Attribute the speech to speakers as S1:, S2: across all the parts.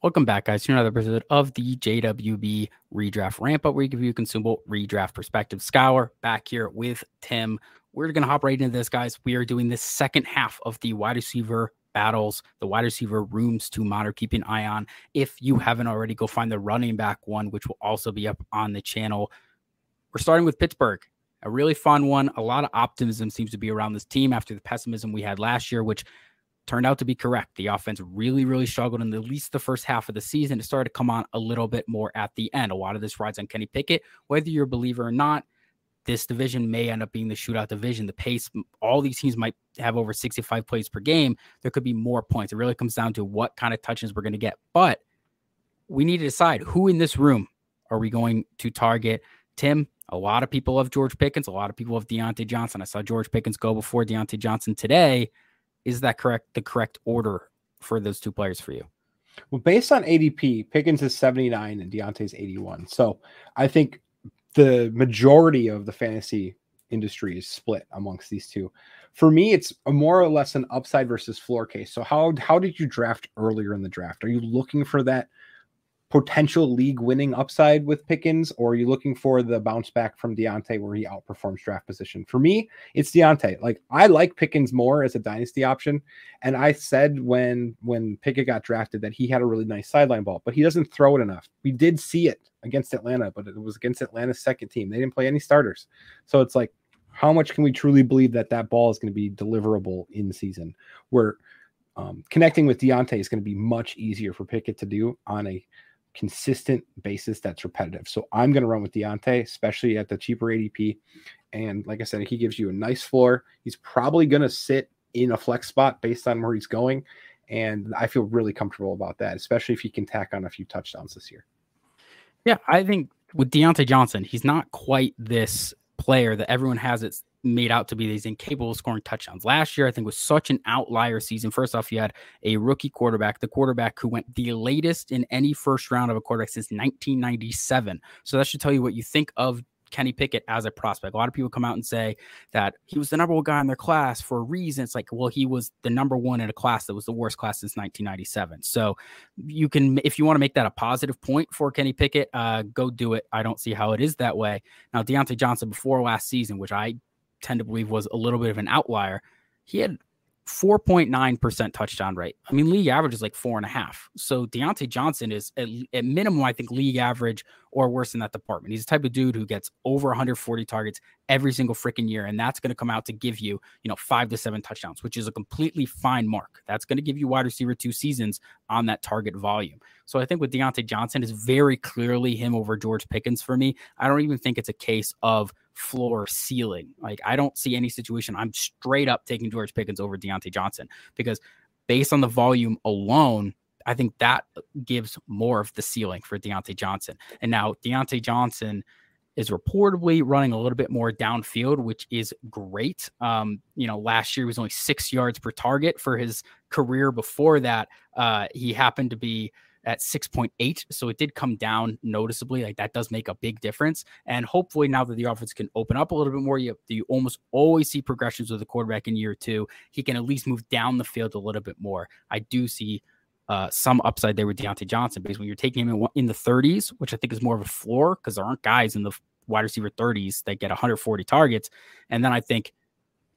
S1: Welcome back, guys, to another episode of the JWB Redraft Ramp Up, where we give you a consumable redraft perspective. Schuyler back here with Tim. We're going to hop right into this, guys. We are doing the second half of the wide receiver battles, the wide receiver rooms to monitor, keep an eye on. If you haven't already, go find the running back one, which will also be up on the channel. We're starting with Pittsburgh. A really fun one. A lot of optimism seems to be around this team after the pessimism we had last year, which turned out to be correct. The offense really, really struggled in at least the first half of the season. It started to come on a little bit more at the end. A lot of this rides on Kenny Pickett. Whether you're a believer or not, this division may end up being the shootout division. The pace, all these teams might have over 65 plays per game. There could be more points. It really comes down to what kind of touches we're going to get. But we need to decide who in this room are we going to target. Tim, a lot of people love George Pickens. A lot of people love Diontae Johnson. I saw George Pickens go before Diontae Johnson today. Is that correct? The correct order for those two players for you?
S2: Well, based on ADP, Pickens is 79 and Diontae's 81. So I think the majority of the fantasy industry is split amongst these two. For me, it's a more or less an upside versus floor case. So how how did you draft earlier in the draft? Are you looking for that potential league winning upside with Pickens, or are you looking for the bounce back from Diontae where he outperforms draft position? For me, it's Diontae. Like I like Pickens more as a dynasty option. And I said when when Pickett got drafted that he had a really nice sideline ball, but he doesn't throw it enough. We did see it against Atlanta, but it was against Atlanta's second team. They didn't play any starters. So it's like, how much can we truly believe that that ball is going to be deliverable in season? Where um, connecting with Diontae is going to be much easier for Pickett to do on a consistent basis that's repetitive. So I'm going to run with Diontae, especially at the cheaper ADP. And like I said, he gives you a nice floor. He's probably going to sit in a flex spot based on where he's going. And I feel really comfortable about that, especially if he can tack on a few touchdowns this year.
S1: Yeah, I think with Diontae Johnson, he's not quite this player that everyone has it made out to be he's incapable of scoring touchdowns. Last year, I think was such an outlier season. First off, you had a rookie quarterback, the quarterback who went the latest in any first round of a quarterback since 1997. So that should tell you what you think of Kenny Pickett as a prospect. A lot of people come out and say that he was the number one guy in their class for a reason. It's like, well, he was the number one in a class that was the worst class since 1997. So you can, if you want to make that a positive point for Kenny Pickett, uh, go do it. I don't see how it is that way. Now, Diontae Johnson before last season, which I tend to believe was a little bit of an outlier, he had 4.9% touchdown rate. I mean, league average is like four and a half. So Diontae Johnson is at, at, minimum, I think, league average or worse in that department. He's the type of dude who gets over 140 targets every single freaking year. And that's going to come out to give you, you know, five to seven touchdowns, which is a completely fine mark. That's going to give you wide receiver two seasons on that target volume. So I think with Diontae Johnson is very clearly him over George Pickens for me. I don't even think it's a case of floor ceiling. Like I don't see any situation. I'm straight up taking George Pickens over Diontae Johnson because based on the volume alone, I think that gives more of the ceiling for Diontae Johnson. And now Diontae Johnson is reportedly running a little bit more downfield, which is great. Um, you know, last year was only six yards per target for his career. Before that, uh, he happened to be at 6.8. So it did come down noticeably. Like that does make a big difference. And hopefully now that the offense can open up a little bit more, you, you almost always see progressions with the quarterback in year two. He can at least move down the field a little bit more. I do see uh, some upside there with Diontae Johnson because when you're taking him in, in the 30s, which I think is more of a floor because there aren't guys in the wide receiver 30s that get 140 targets. And then I think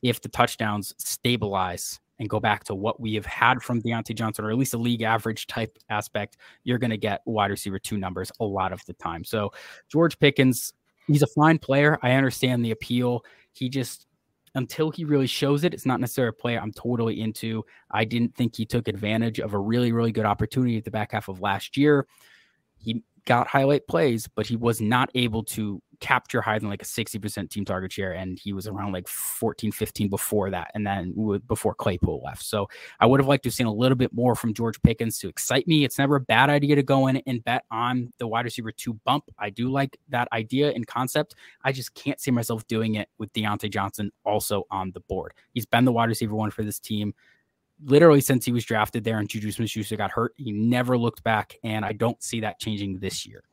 S1: if the touchdowns stabilize and go back to what we have had from Diontae Johnson, or at least a league average type aspect, you're going to get wide receiver two numbers a lot of the time. So George Pickens, he's a fine player. I understand the appeal. He just until he really shows it, it's not necessarily a player I'm totally into. I didn't think he took advantage of a really, really good opportunity at the back half of last year. He got highlight plays, but he was not able to capture higher than like a 60% team target share. And he was around like 14, 15 before that. And then before Claypool left. So I would have liked to have seen a little bit more from George Pickens to excite me. It's never a bad idea to go in and bet on the wide receiver two bump. I do like that idea and concept. I just can't see myself doing it with Diontae Johnson also on the board. He's been the wide receiver one for this team literally since he was drafted there and Juju Smith Schuster got hurt. He never looked back, and I don't see that changing this year.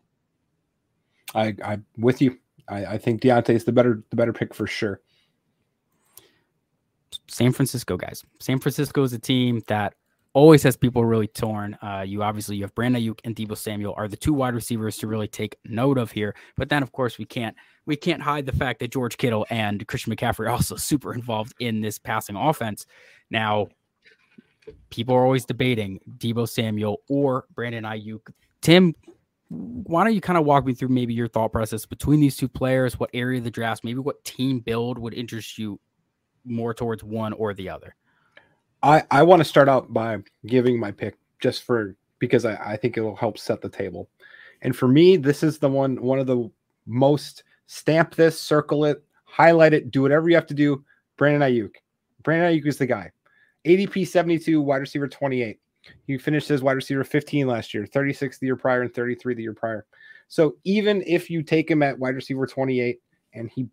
S2: I, I'm with you. I, I think Diontae is the better the better pick for sure.
S1: San Francisco guys. San Francisco is a team that always has people really torn. Uh, you obviously you have Brandon Aiyuk and Deebo Samuel are the two wide receivers to really take note of here. But then of course we can't we can't hide the fact that George Kittle and Christian McCaffrey are also super involved in this passing offense. Now, people are always debating Deebo Samuel or Brandon Aiyuk. Tim, why don't you kind of walk me through maybe your thought process between these two players? What area of the draft, maybe what team build would interest you more towards one or the other?
S2: I, I want to start out by giving my pick just for because I, I think it'll help set the table. And for me, this is the one one of the most stamp this, circle it, highlight it, do whatever you have to do. Brandon Aiyuk. Brandon Aiyuk is the guy. ADP 72, wide receiver 28. He finished as wide receiver 15 last year, 36 the year prior, and 33 the year prior. So even if you take him at wide receiver 28 and he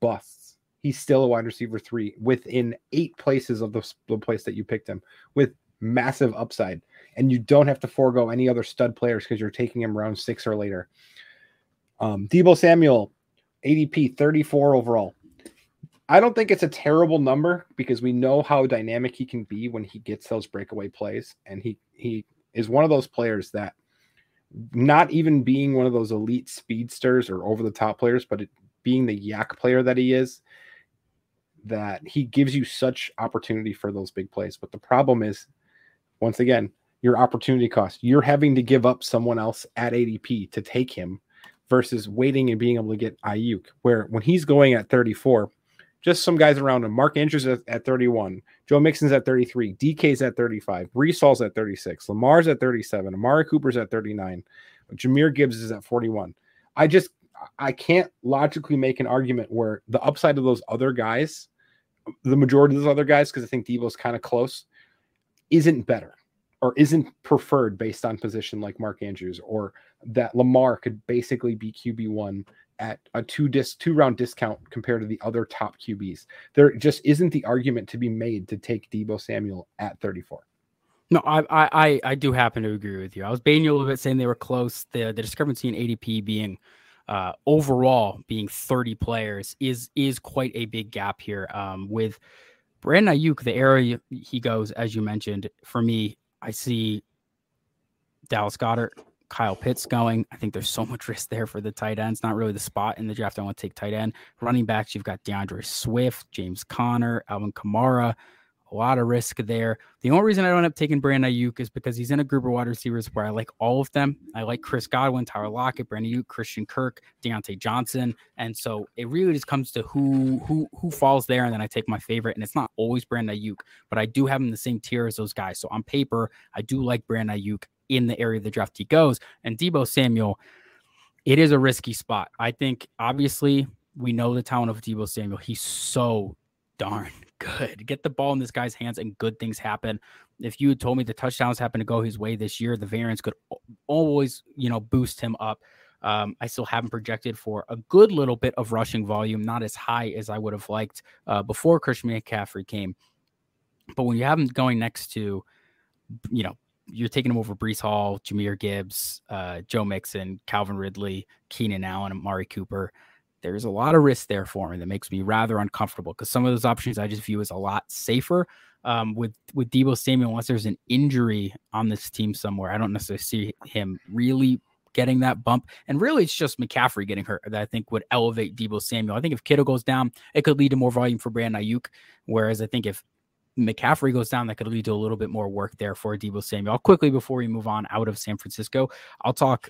S2: busts, he's still a wide receiver three within eight places of the, the place that you picked him with massive upside. And you don't have to forego any other stud players because you're taking him around six or later. Um, Deebo Samuel, ADP 34 overall. I don't think it's a terrible number because we know how dynamic he can be when he gets those breakaway plays, and he he is one of those players that, not even being one of those elite speedsters or over the top players, but it, being the yak player that he is, that he gives you such opportunity for those big plays. But the problem is, once again, your opportunity cost. You're having to give up someone else at ADP to take him versus waiting and being able to get Aiyuk. where when he's going at 34 just some guys around him. Mark Andrews at, at 31, Joe Mixon's at 33, DK's at 35, Breece Hall's at 36, Lamar's at 37, Amari Cooper's at 39, Jahmyr Gibbs is at 41. I just I can't logically make an argument where the upside of those other guys, the majority of those other guys, because I think Deebo's kind of close, isn't better or isn't preferred based on position like Mark Andrews, or that Lamar could basically be QB one at a two disc two round discount compared to the other top QBs. There just isn't the argument to be made to take Deebo Samuel at 34.
S1: No, I I I do happen to agree with you. I was baiting you a little bit, saying they were close. The the discrepancy in ADP being uh, overall being 30 players is is quite a big gap here. Um, with Brandon Aiyuk, the area he goes, as you mentioned, for me, I see Dallas Goedert, Kyle Pitts going. I think there's so much risk there for the tight ends. Not really the spot in the draft I want to take tight end. Running backs, you've got DeAndre Swift, James Conner, Alvin Kamara. A lot of risk there. The only reason I don't end up taking Brandon Aiyuk is because he's in a group of wide receivers where I like all of them. I like Chris Godwin, Tyler Lockett, Brandon Aiyuk, Christian Kirk, Diontae Johnson, and so it really just comes to who who who falls there, and then I take my favorite. And it's not always Brandon Aiyuk, but I do have him in the same tier as those guys. So on paper, I do like Brandon Aiyuk in the area of the draft he goes. And Deebo Samuel, it is a risky spot. I think obviously we know the talent of Deebo Samuel. He's so darn good. Get the ball in this guy's hands and good things happen. If you had told me the touchdowns happen to go his way this year, the variance could always, you know, boost him up. Um, I still haven't projected for a good little bit of rushing volume, not as high as I would have liked uh, before Christian McCaffrey came. But when you have him going next to, you know, you're taking him over Breece Hall, Jahmyr Gibbs, uh, Joe Mixon, Calvin Ridley, Keenan Allen, Amari Cooper. There's a lot of risk there for me that makes me rather uncomfortable because some of those options I just view as a lot safer. Um, with with Deebo Samuel, unless there's an injury on this team somewhere, I don't necessarily see him really getting that bump. And really, it's just McCaffrey getting hurt that I think would elevate Deebo Samuel. I think if Kittle goes down, it could lead to more volume for Brandon Aiyuk. Whereas I think if McCaffrey goes down, that could lead to a little bit more work there for Deebo Samuel. Quickly before we move on out of San Francisco, I'll talk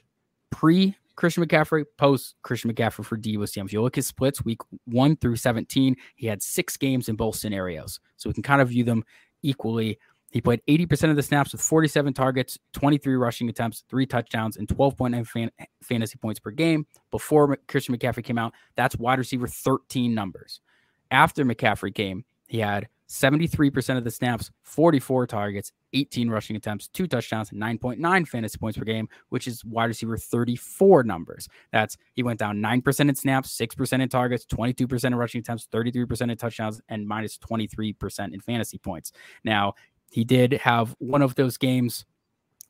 S1: pre Christian McCaffrey, post Christian McCaffrey for Deebo Samuel. If you look at splits, week one through 17, he had six games in both scenarios. So we can kind of view them equally. He played 80% of the snaps with 47 targets, 23 rushing attempts, three touchdowns, and 12.9 fan- fantasy points per game. Before Christian McCaffrey came out, that's wide receiver 13 numbers. After McCaffrey came, he had 73% of the snaps, 44 targets, 18 rushing attempts, two touchdowns, 9.9 fantasy points per game, which is wide receiver 34 numbers. That's he went down 9% in snaps, 6% in targets, 22% in rushing attempts, 33% in touchdowns, and minus 23% in fantasy points. Now, he did have one of those games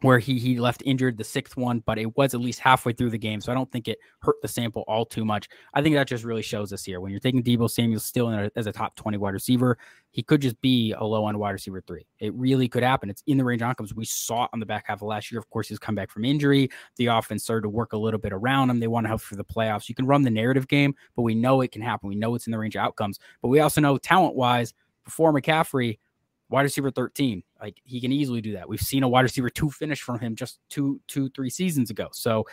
S1: where he he left injured the sixth one, but it was at least halfway through the game, so I don't think it hurt the sample all too much. I think that just really shows us here when you're taking Deebo Samuel still a, as a top twenty wide receiver, he could just be a low end wide receiver three. It really could happen. It's in the range of outcomes we saw on the back half of last year. Of course, he's come back from injury. The offense started to work a little bit around him. They want to help for the playoffs. You can run the narrative game, but we know it can happen. We know it's in the range of outcomes, but we also know talent wise, before McCaffrey wide receiver 13. Like he can easily do that. We've seen a wide receiver two finish from him just two, two, three seasons ago. So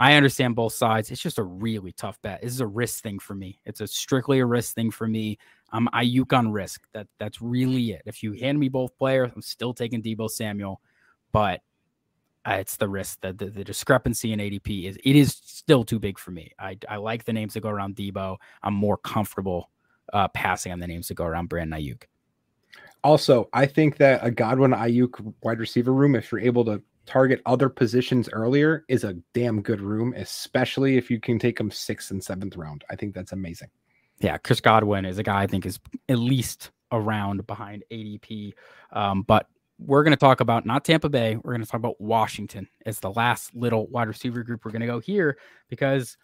S1: I understand both sides. It's just a really tough bet. This is a risk thing for me. It's a strictly a risk thing for me. I'm on risk. That that's really it. If you hand me both players, I'm still taking Deebo Samuel, but uh, it's the risk that the, the, discrepancy in ADP is it is still too big for me. I, I like the names that go around Deebo. I'm more comfortable uh, passing on the names that go around Brandon Aiyuk.
S2: Also, I think that a Godwin Aiyuk wide receiver room, if you're able to target other positions earlier, is a damn good room, especially if you can take them sixth and seventh round. I think that's amazing.
S1: Yeah, Chris Godwin is a guy I think is at least around behind ADP. Um, but we're going to talk about not Tampa Bay. We're going to talk about Washington as the last little wide receiver group we're going to go here because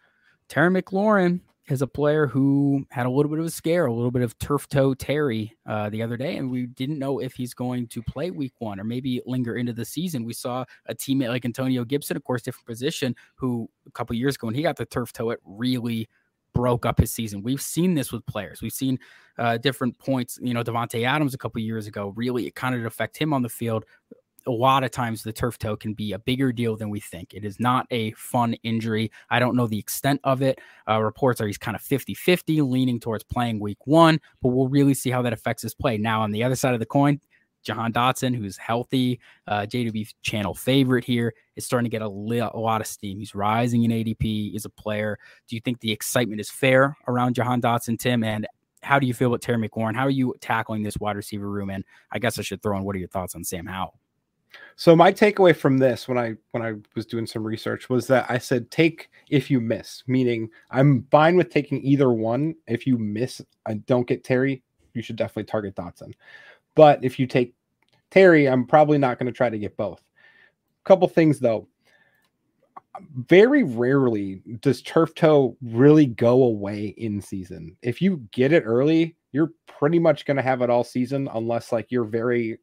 S1: Terry McLaurin is a player who had a little bit of a scare, a little bit of turf toe Terry uh, the other day, and we didn't know if he's going to play week one or maybe linger into the season. We saw a teammate like Antonio Gibson, of course, different position, who a couple years ago when he got the turf toe, it really broke up his season. We've seen this with players. We've seen uh, different points. You know, Davante Adams a couple years ago really it kind of affect him on the field a lot of times the turf toe can be a bigger deal than we think. It is not a fun injury. I don't know the extent of it. Uh, reports are he's kind of 50 50, leaning towards playing week one, but we'll really see how that affects his play. Now, on the other side of the coin, Jahan Dotson, who's healthy, uh, JW channel favorite here, is starting to get a, li- a lot of steam. He's rising in ADP. Is a player. Do you think the excitement is fair around Jahan Dotson, Tim? And how do you feel about Terry McLaurin? How are you tackling this wide receiver room? And I guess I should throw in what are your thoughts on Sam Howell?
S2: So my takeaway from this when I when I was doing some research was that I said take if you miss, meaning I'm fine with taking either one. If you miss and don't get Terry, you should definitely target Dotson. But if you take Terry, I'm probably not going to try to get both. A couple things though. Very rarely does turf toe really go away in season. If you get it early, you're pretty much going to have it all season unless like you're very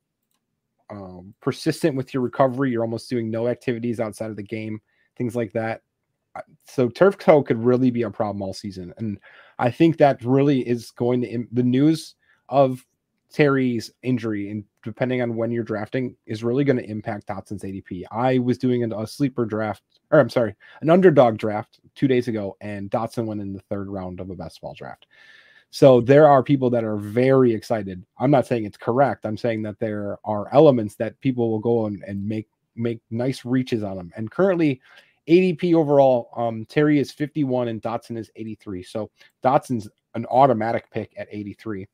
S2: um, persistent with your recovery. You're almost doing no activities outside of the game, things like that. So turf toe could really be a problem all season, and I think that really is going to the news of Terry's injury and depending on when you're drafting is really going to impact Dotson's ADP. I was doing a sleeper draft, or I'm sorry, an underdog draft two days ago, and Dotson went in the third round of a best ball draft. So there are people that are very excited. I'm not saying it's correct. I'm saying that there are elements that people will go and, and make make nice reaches on them. And currently, ADP overall, um, Terry is 51 and Dotson is 83. So Dotson's an automatic pick at 83.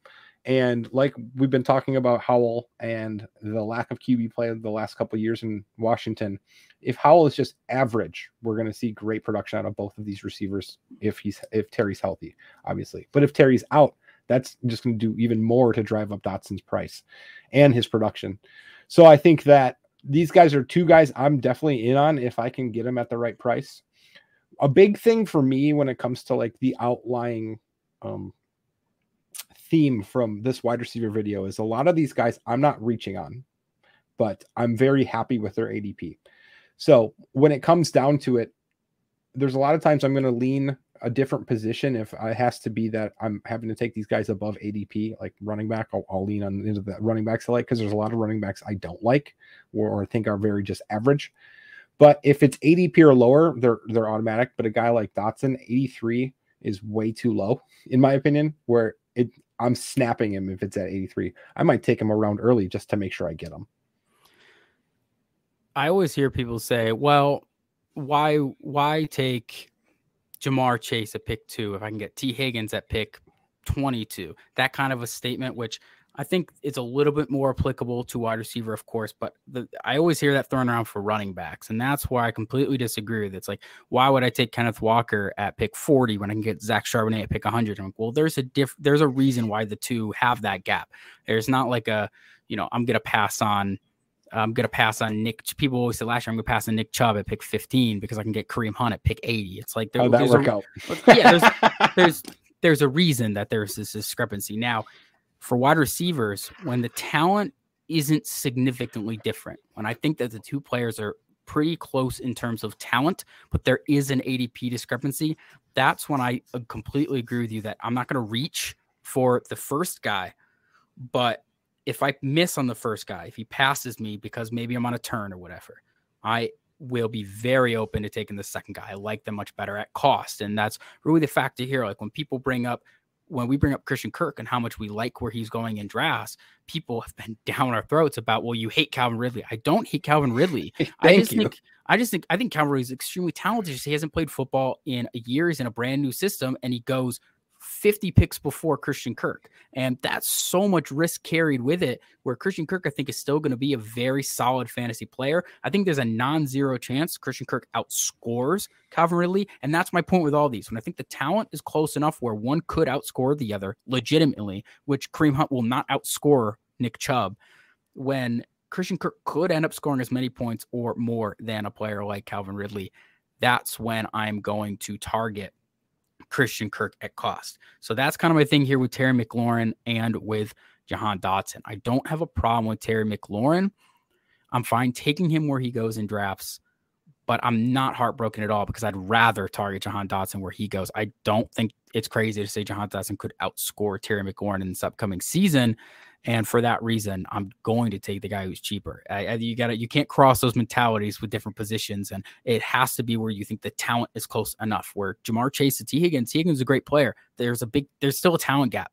S2: And like we've been talking about Howell and the lack of QB play the last couple years in Washington, if Howell is just average, we're going to see great production out of both of these receivers if he's if Terry's healthy, obviously. But if Terry's out, that's just going to do even more to drive up Dotson's price and his production. So I think that these guys are two guys I'm definitely in on if I can get them at the right price. A big thing for me when it comes to like the outlying um, theme from this wide receiver video is a lot of these guys I'm not reaching on, but I'm very happy with their ADP. So when it comes down to it, there's a lot of times I'm going to lean a different position if it has to be that I'm having to take these guys above ADP, like running back. I'll, I'll lean on into the running backs I like because there's a lot of running backs I don't like or, or think are very just average. But if it's ADP or lower, they're they're automatic. But a guy like Dotson, 83 is way too low, in my opinion. Where it I'm snapping him if it's at 83. I might take him around early just to make sure I get him.
S1: I always hear people say, "Well, why why take Ja'Marr Chase at pick 2 if I can get Tee Higgins at pick 22?" That kind of a statement which I think it's a little bit more applicable to wide receiver, of course, but the, I always hear that thrown around for running backs, and that's why I completely disagree with it. It's like, why would I take Kenneth Walker at pick 40 when I can get Zach Charbonnet at pick 100? I'm like, well, there's a diff, there's a reason why the two have that gap. There's not like a, you know, I'm gonna pass on I'm gonna pass on Nick. People always say last year I'm gonna pass on Nick Chubb at pick 15 because I can get Kareem Hunt at pick 80. It's like
S2: there, that work
S1: a,
S2: out?
S1: Yeah, there's, there's there's a reason that there's this discrepancy. Now, for wide receivers, when the talent isn't significantly different, when I think that the two players are pretty close in terms of talent, but there is an ADP discrepancy, that's when I uh, completely agree with you that I'm not going to reach for the first guy, but if I miss on the first guy, if he passes me because maybe I'm on a turn or whatever, I will be very open to taking the second guy. I like them much better at cost. And that's really the factor here. Like when people bring up, when we bring up Christian Kirk and how much we like where he's going in drafts, people have been down our throats about, well, you hate Calvin Ridley. I don't hate Calvin Ridley. I just you. think I just think I think Calvin Ridley is extremely talented. He hasn't played football in a year. He's in a brand new system and he goes 50 picks before Christian Kirk. And that's so much risk carried with it, where Christian Kirk, I think, is still going to be a very solid fantasy player. I think there's a non zero chance Christian Kirk outscores Calvin Ridley. And that's my point with all these. When I think the talent is close enough where one could outscore the other legitimately, which Kareem Hunt will not outscore Nick Chubb, when Christian Kirk could end up scoring as many points or more than a player like Calvin Ridley, that's when I'm going to target Christian Kirk at cost. So that's kind of my thing here with Terry McLaurin and with Jahan Dotson. I don't have a problem with Terry McLaurin. I'm fine taking him where he goes in drafts, but I'm not heartbroken at all because I'd rather target Jahan Dotson where he goes. I don't think it's crazy to say Jahan Dotson could outscore Terry McLaurin in this upcoming season. And for that reason, I'm going to take the guy who's cheaper. I, I, you got to you can't cross those mentalities with different positions, and it has to be where you think the talent is close enough. Where Ja'Marr Chase to Tee Higgins, Tee Higgins is a great player. There's a big, there's still a talent gap,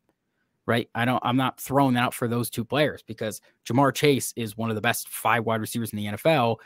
S1: right? I don't, I'm not throwing that out for those two players because Ja'Marr Chase is one of the best five wide receivers in the NFL.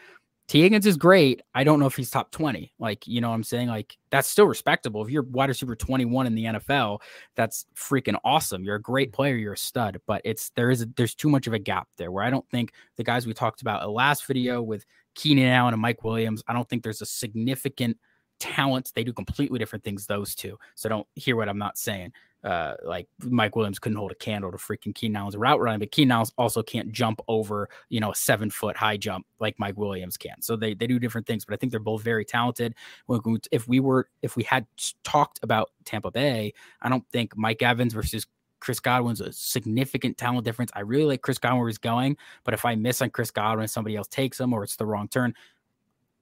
S1: Tee Higgins is great. I don't know if he's top 20. Like, you know what I'm saying? Like, that's still respectable. If you're wide receiver 21 in the NFL, that's freaking awesome. You're a great player, you're a stud, but it's there is a, there's too much of a gap there where I don't think the guys we talked about in last video with Keenan Allen and Mike Williams, I don't think there's a significant talent. They do completely different things, those two. So don't hear what I'm not saying uh, like Mike Williams couldn't hold a candle to freaking Keenan Allen's route running, but Keenan Allen also can't jump over, you know, a seven foot high jump like Mike Williams can. So they, they do different things, but I think they're both very talented. If we were, if we had talked about Tampa Bay, I don't think Mike Evans versus Chris Godwin's a significant talent difference. I really like Chris Godwin where he's going, but if I miss on Chris Godwin, somebody else takes him or it's the wrong turn,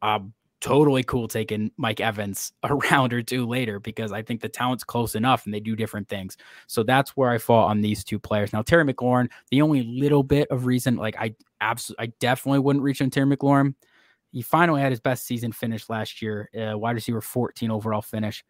S1: um, totally cool taking Mike Evans a round or two later because I think the talent's close enough and they do different things. So that's where I fall on these two players. Now, Terry McLaurin, the only little bit of reason, like I absolutely, I definitely wouldn't reach on Terry McLaurin. He finally had his best season finish last year, uh, wide receiver 14 overall finish.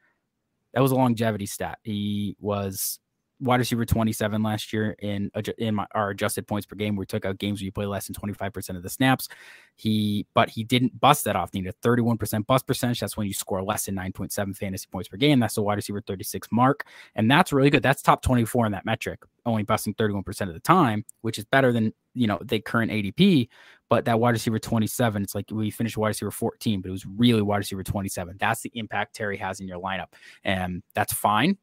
S1: That was a longevity stat. He was wide receiver 27 last year in in my, our adjusted points per game. We took out games where you play less than 25% of the snaps. He, but he didn't bust that off. He needed a 31% bust percentage. That's when you score less than 9.7 fantasy points per game. That's the wide receiver 36 mark. And that's really good. That's top 24 in that metric, only busting 31% of the time, which is better than, you know, the current ADP. But that wide receiver 27, it's like we finished wide receiver 14, but it was really wide receiver 27. That's the impact Terry has in your lineup. And that's fine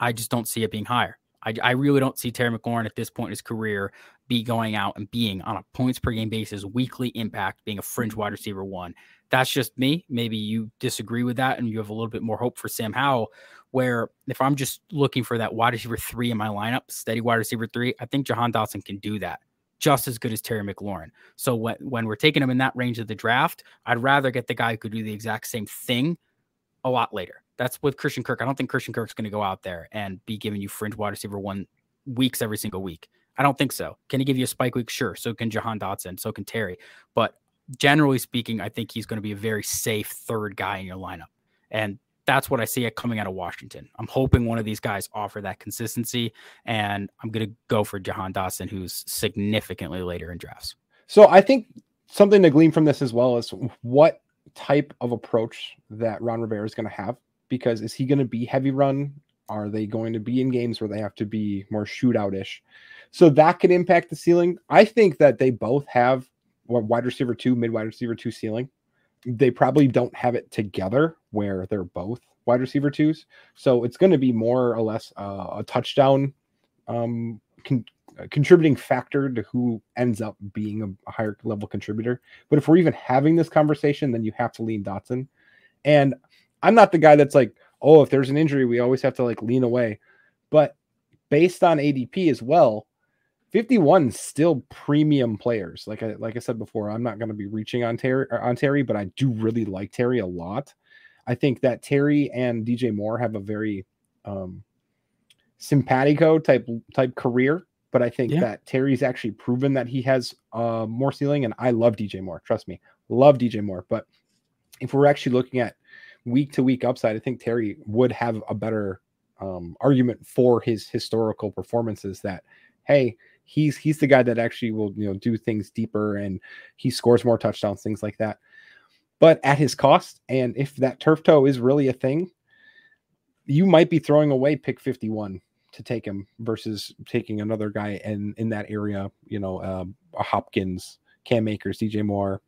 S1: I just don't see it being higher. I, I really don't see Terry McLaurin at this point in his career be going out and being on a points per game basis, weekly impact, being a fringe mm-hmm. wide receiver one. That's just me. Maybe you disagree with that and you have a little bit more hope for Sam Howell. Where if I'm just looking for that wide receiver three in my lineup, steady wide receiver three, I think Jahan Dotson can do that just as good as Terry McLaurin. So when, when we're taking him in that range of the draft, I'd rather get the guy who could do the exact same thing a lot later. That's with Christian Kirk. I don't think Christian Kirk's going to go out there and be giving you fringe wide receiver one weeks every single week. I don't think so. Can he give you a spike week? Sure. So can Jahan Dotson. So can Terry. But generally speaking, I think he's going to be a very safe third guy in your lineup. And that's what I see coming out of Washington. I'm hoping one of these guys offer that consistency, and I'm going to go for Jahan Dotson, who's significantly later in drafts.
S2: So I think something to glean from this as well is what type of approach that Ron Rivera is going to have because is he going to be heavy run? Are they going to be in games where they have to be more shootout-ish? So that could impact the ceiling. I think that they both have wide receiver two, mid wide receiver two ceiling. They probably don't have it together where they're both wide receiver twos. So it's going to be more or less uh, a touchdown um, con- contributing factor to who ends up being a higher level contributor. But if we're even having this conversation, then you have to lean Dotson. And I'm not the guy that's like, oh, if there's an injury, we always have to like lean away. But based on ADP as well, 51 still premium players. Like I like I said before, I'm not going to be reaching on Terry on Terry, but I do really like Terry a lot. I think that Terry and DJ Moore have a very um simpatico type type career, but I think yeah. that Terry's actually proven that he has uh more ceiling and I love DJ Moore, trust me. Love DJ Moore, but if we're actually looking at week to week upside, I think Terry would have a better um, argument for his historical performances that hey, he's he's the guy that actually will you know do things deeper and he scores more touchdowns, things like that. But at his cost, and if that turf toe is really a thing, you might be throwing away pick 51 to take him versus taking another guy in in that area, you know, uh, a Hopkins, Cam Akers, DJ Moore,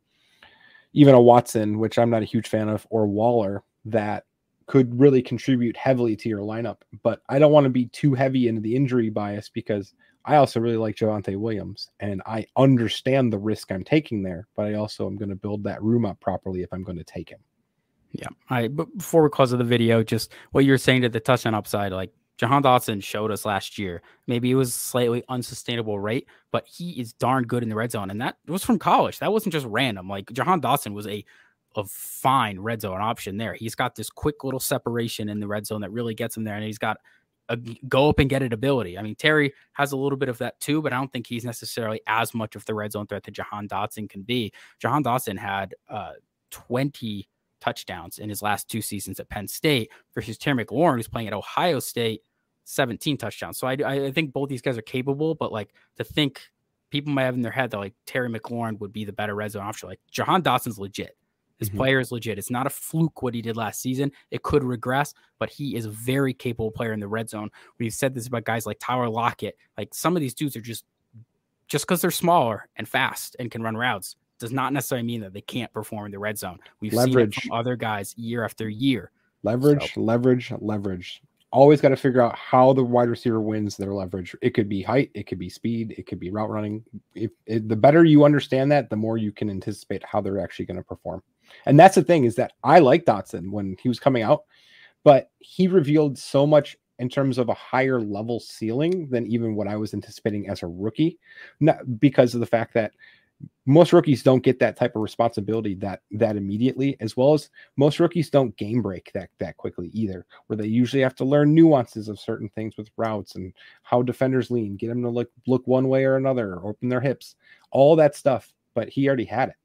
S2: even a Watson, which I'm not a huge fan of, or Waller, that could really contribute heavily to your lineup. But I don't want to be too heavy into the injury bias because I also really like Javonte Williams and I understand the risk I'm taking there, but I also am going to build that room up properly if I'm going to take him.
S1: Yeah. I but before we close the video, just what you're saying to the touchdown upside, like Jahan Dotson showed us last year. Maybe it was slightly unsustainable rate, but he is darn good in the red zone. And that was from college. That wasn't just random. Like Jahan Dotson was a a fine red zone option there. He's got this quick little separation in the red zone that really gets him there. And he's got a go up and get it ability. I mean, Terry has a little bit of that too, but I don't think he's necessarily as much of the red zone threat that Jahan Dotson can be. Jahan Dotson had uh, 20 touchdowns in his last two seasons at Penn State versus Terry McLaurin, who's playing at Ohio State, 17 touchdowns. So I, I think both these guys are capable, but like to think people might have in their head that like Terry McLaurin would be the better red zone option. Like Jahan Dotson's legit. His mm-hmm. player is legit. It's not a fluke what he did last season. It could regress, but he is a very capable player in the red zone. We've said this about guys like Tyler Lockett. Like some of these dudes are just just because they're smaller and fast and can run routes does not necessarily mean that they can't perform in the red zone. We've leverage. seen it from other guys year after year.
S2: Leverage, so. leverage, leverage. Always got to figure out how the wide receiver wins their leverage. It could be height, it could be speed, it could be route running. If, if the better you understand that, the more you can anticipate how they're actually going to perform. And that's the thing is that I like Dotson when he was coming out, but he revealed so much in terms of a higher level ceiling than even what I was anticipating as a rookie, not because of the fact that most rookies don't get that type of responsibility that that immediately as well as most rookies don't game break that that quickly either where they usually have to learn nuances of certain things with routes and how defenders lean get them to look look one way or another or open their hips all that stuff but he already had it.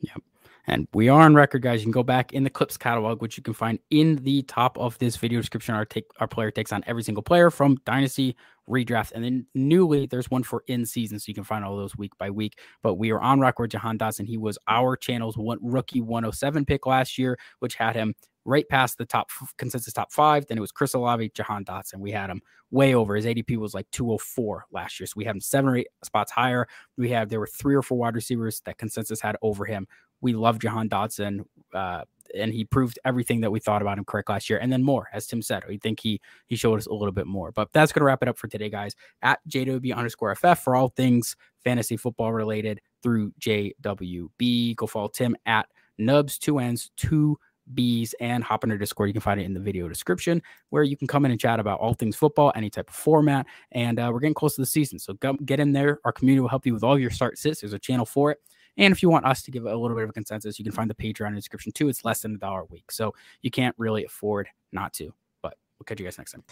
S1: Yep and we are on record, guys. You can go back in the clips catalog, which you can find in the top of this video description. Our take our player takes on every single player from Dynasty, redraft, and then newly there's one for in season, so you can find all those week by week. But we are on record. Jahan Dotson, he was our channel's one rookie 107 pick last year, which had him right past the top consensus top five. Then it was Chris Olave, Jahan Dotson. We had him way over. His ADP was like 204 last year. So we had him seven or eight spots higher. We have there were three or four wide receivers that consensus had over him we love Jahan Dotson. Uh, and he proved everything that we thought about him correct last year, and then more, as Tim said. We think he he showed us a little bit more. But that's gonna wrap it up for today, guys. At JWB underscore FF for all things fantasy football related through JWB. Go follow Tim at Nubs two N's two B's and hop our Discord. You can find it in the video description where you can come in and chat about all things football, any type of format. And uh, we're getting close to the season, so go, get in there. Our community will help you with all your start sits. There's a channel for it. And if you want us to give a little bit of a consensus, you can find the Patreon in the description too. It's less than a dollar a week. So you can't really afford not to. But we'll catch you guys next time.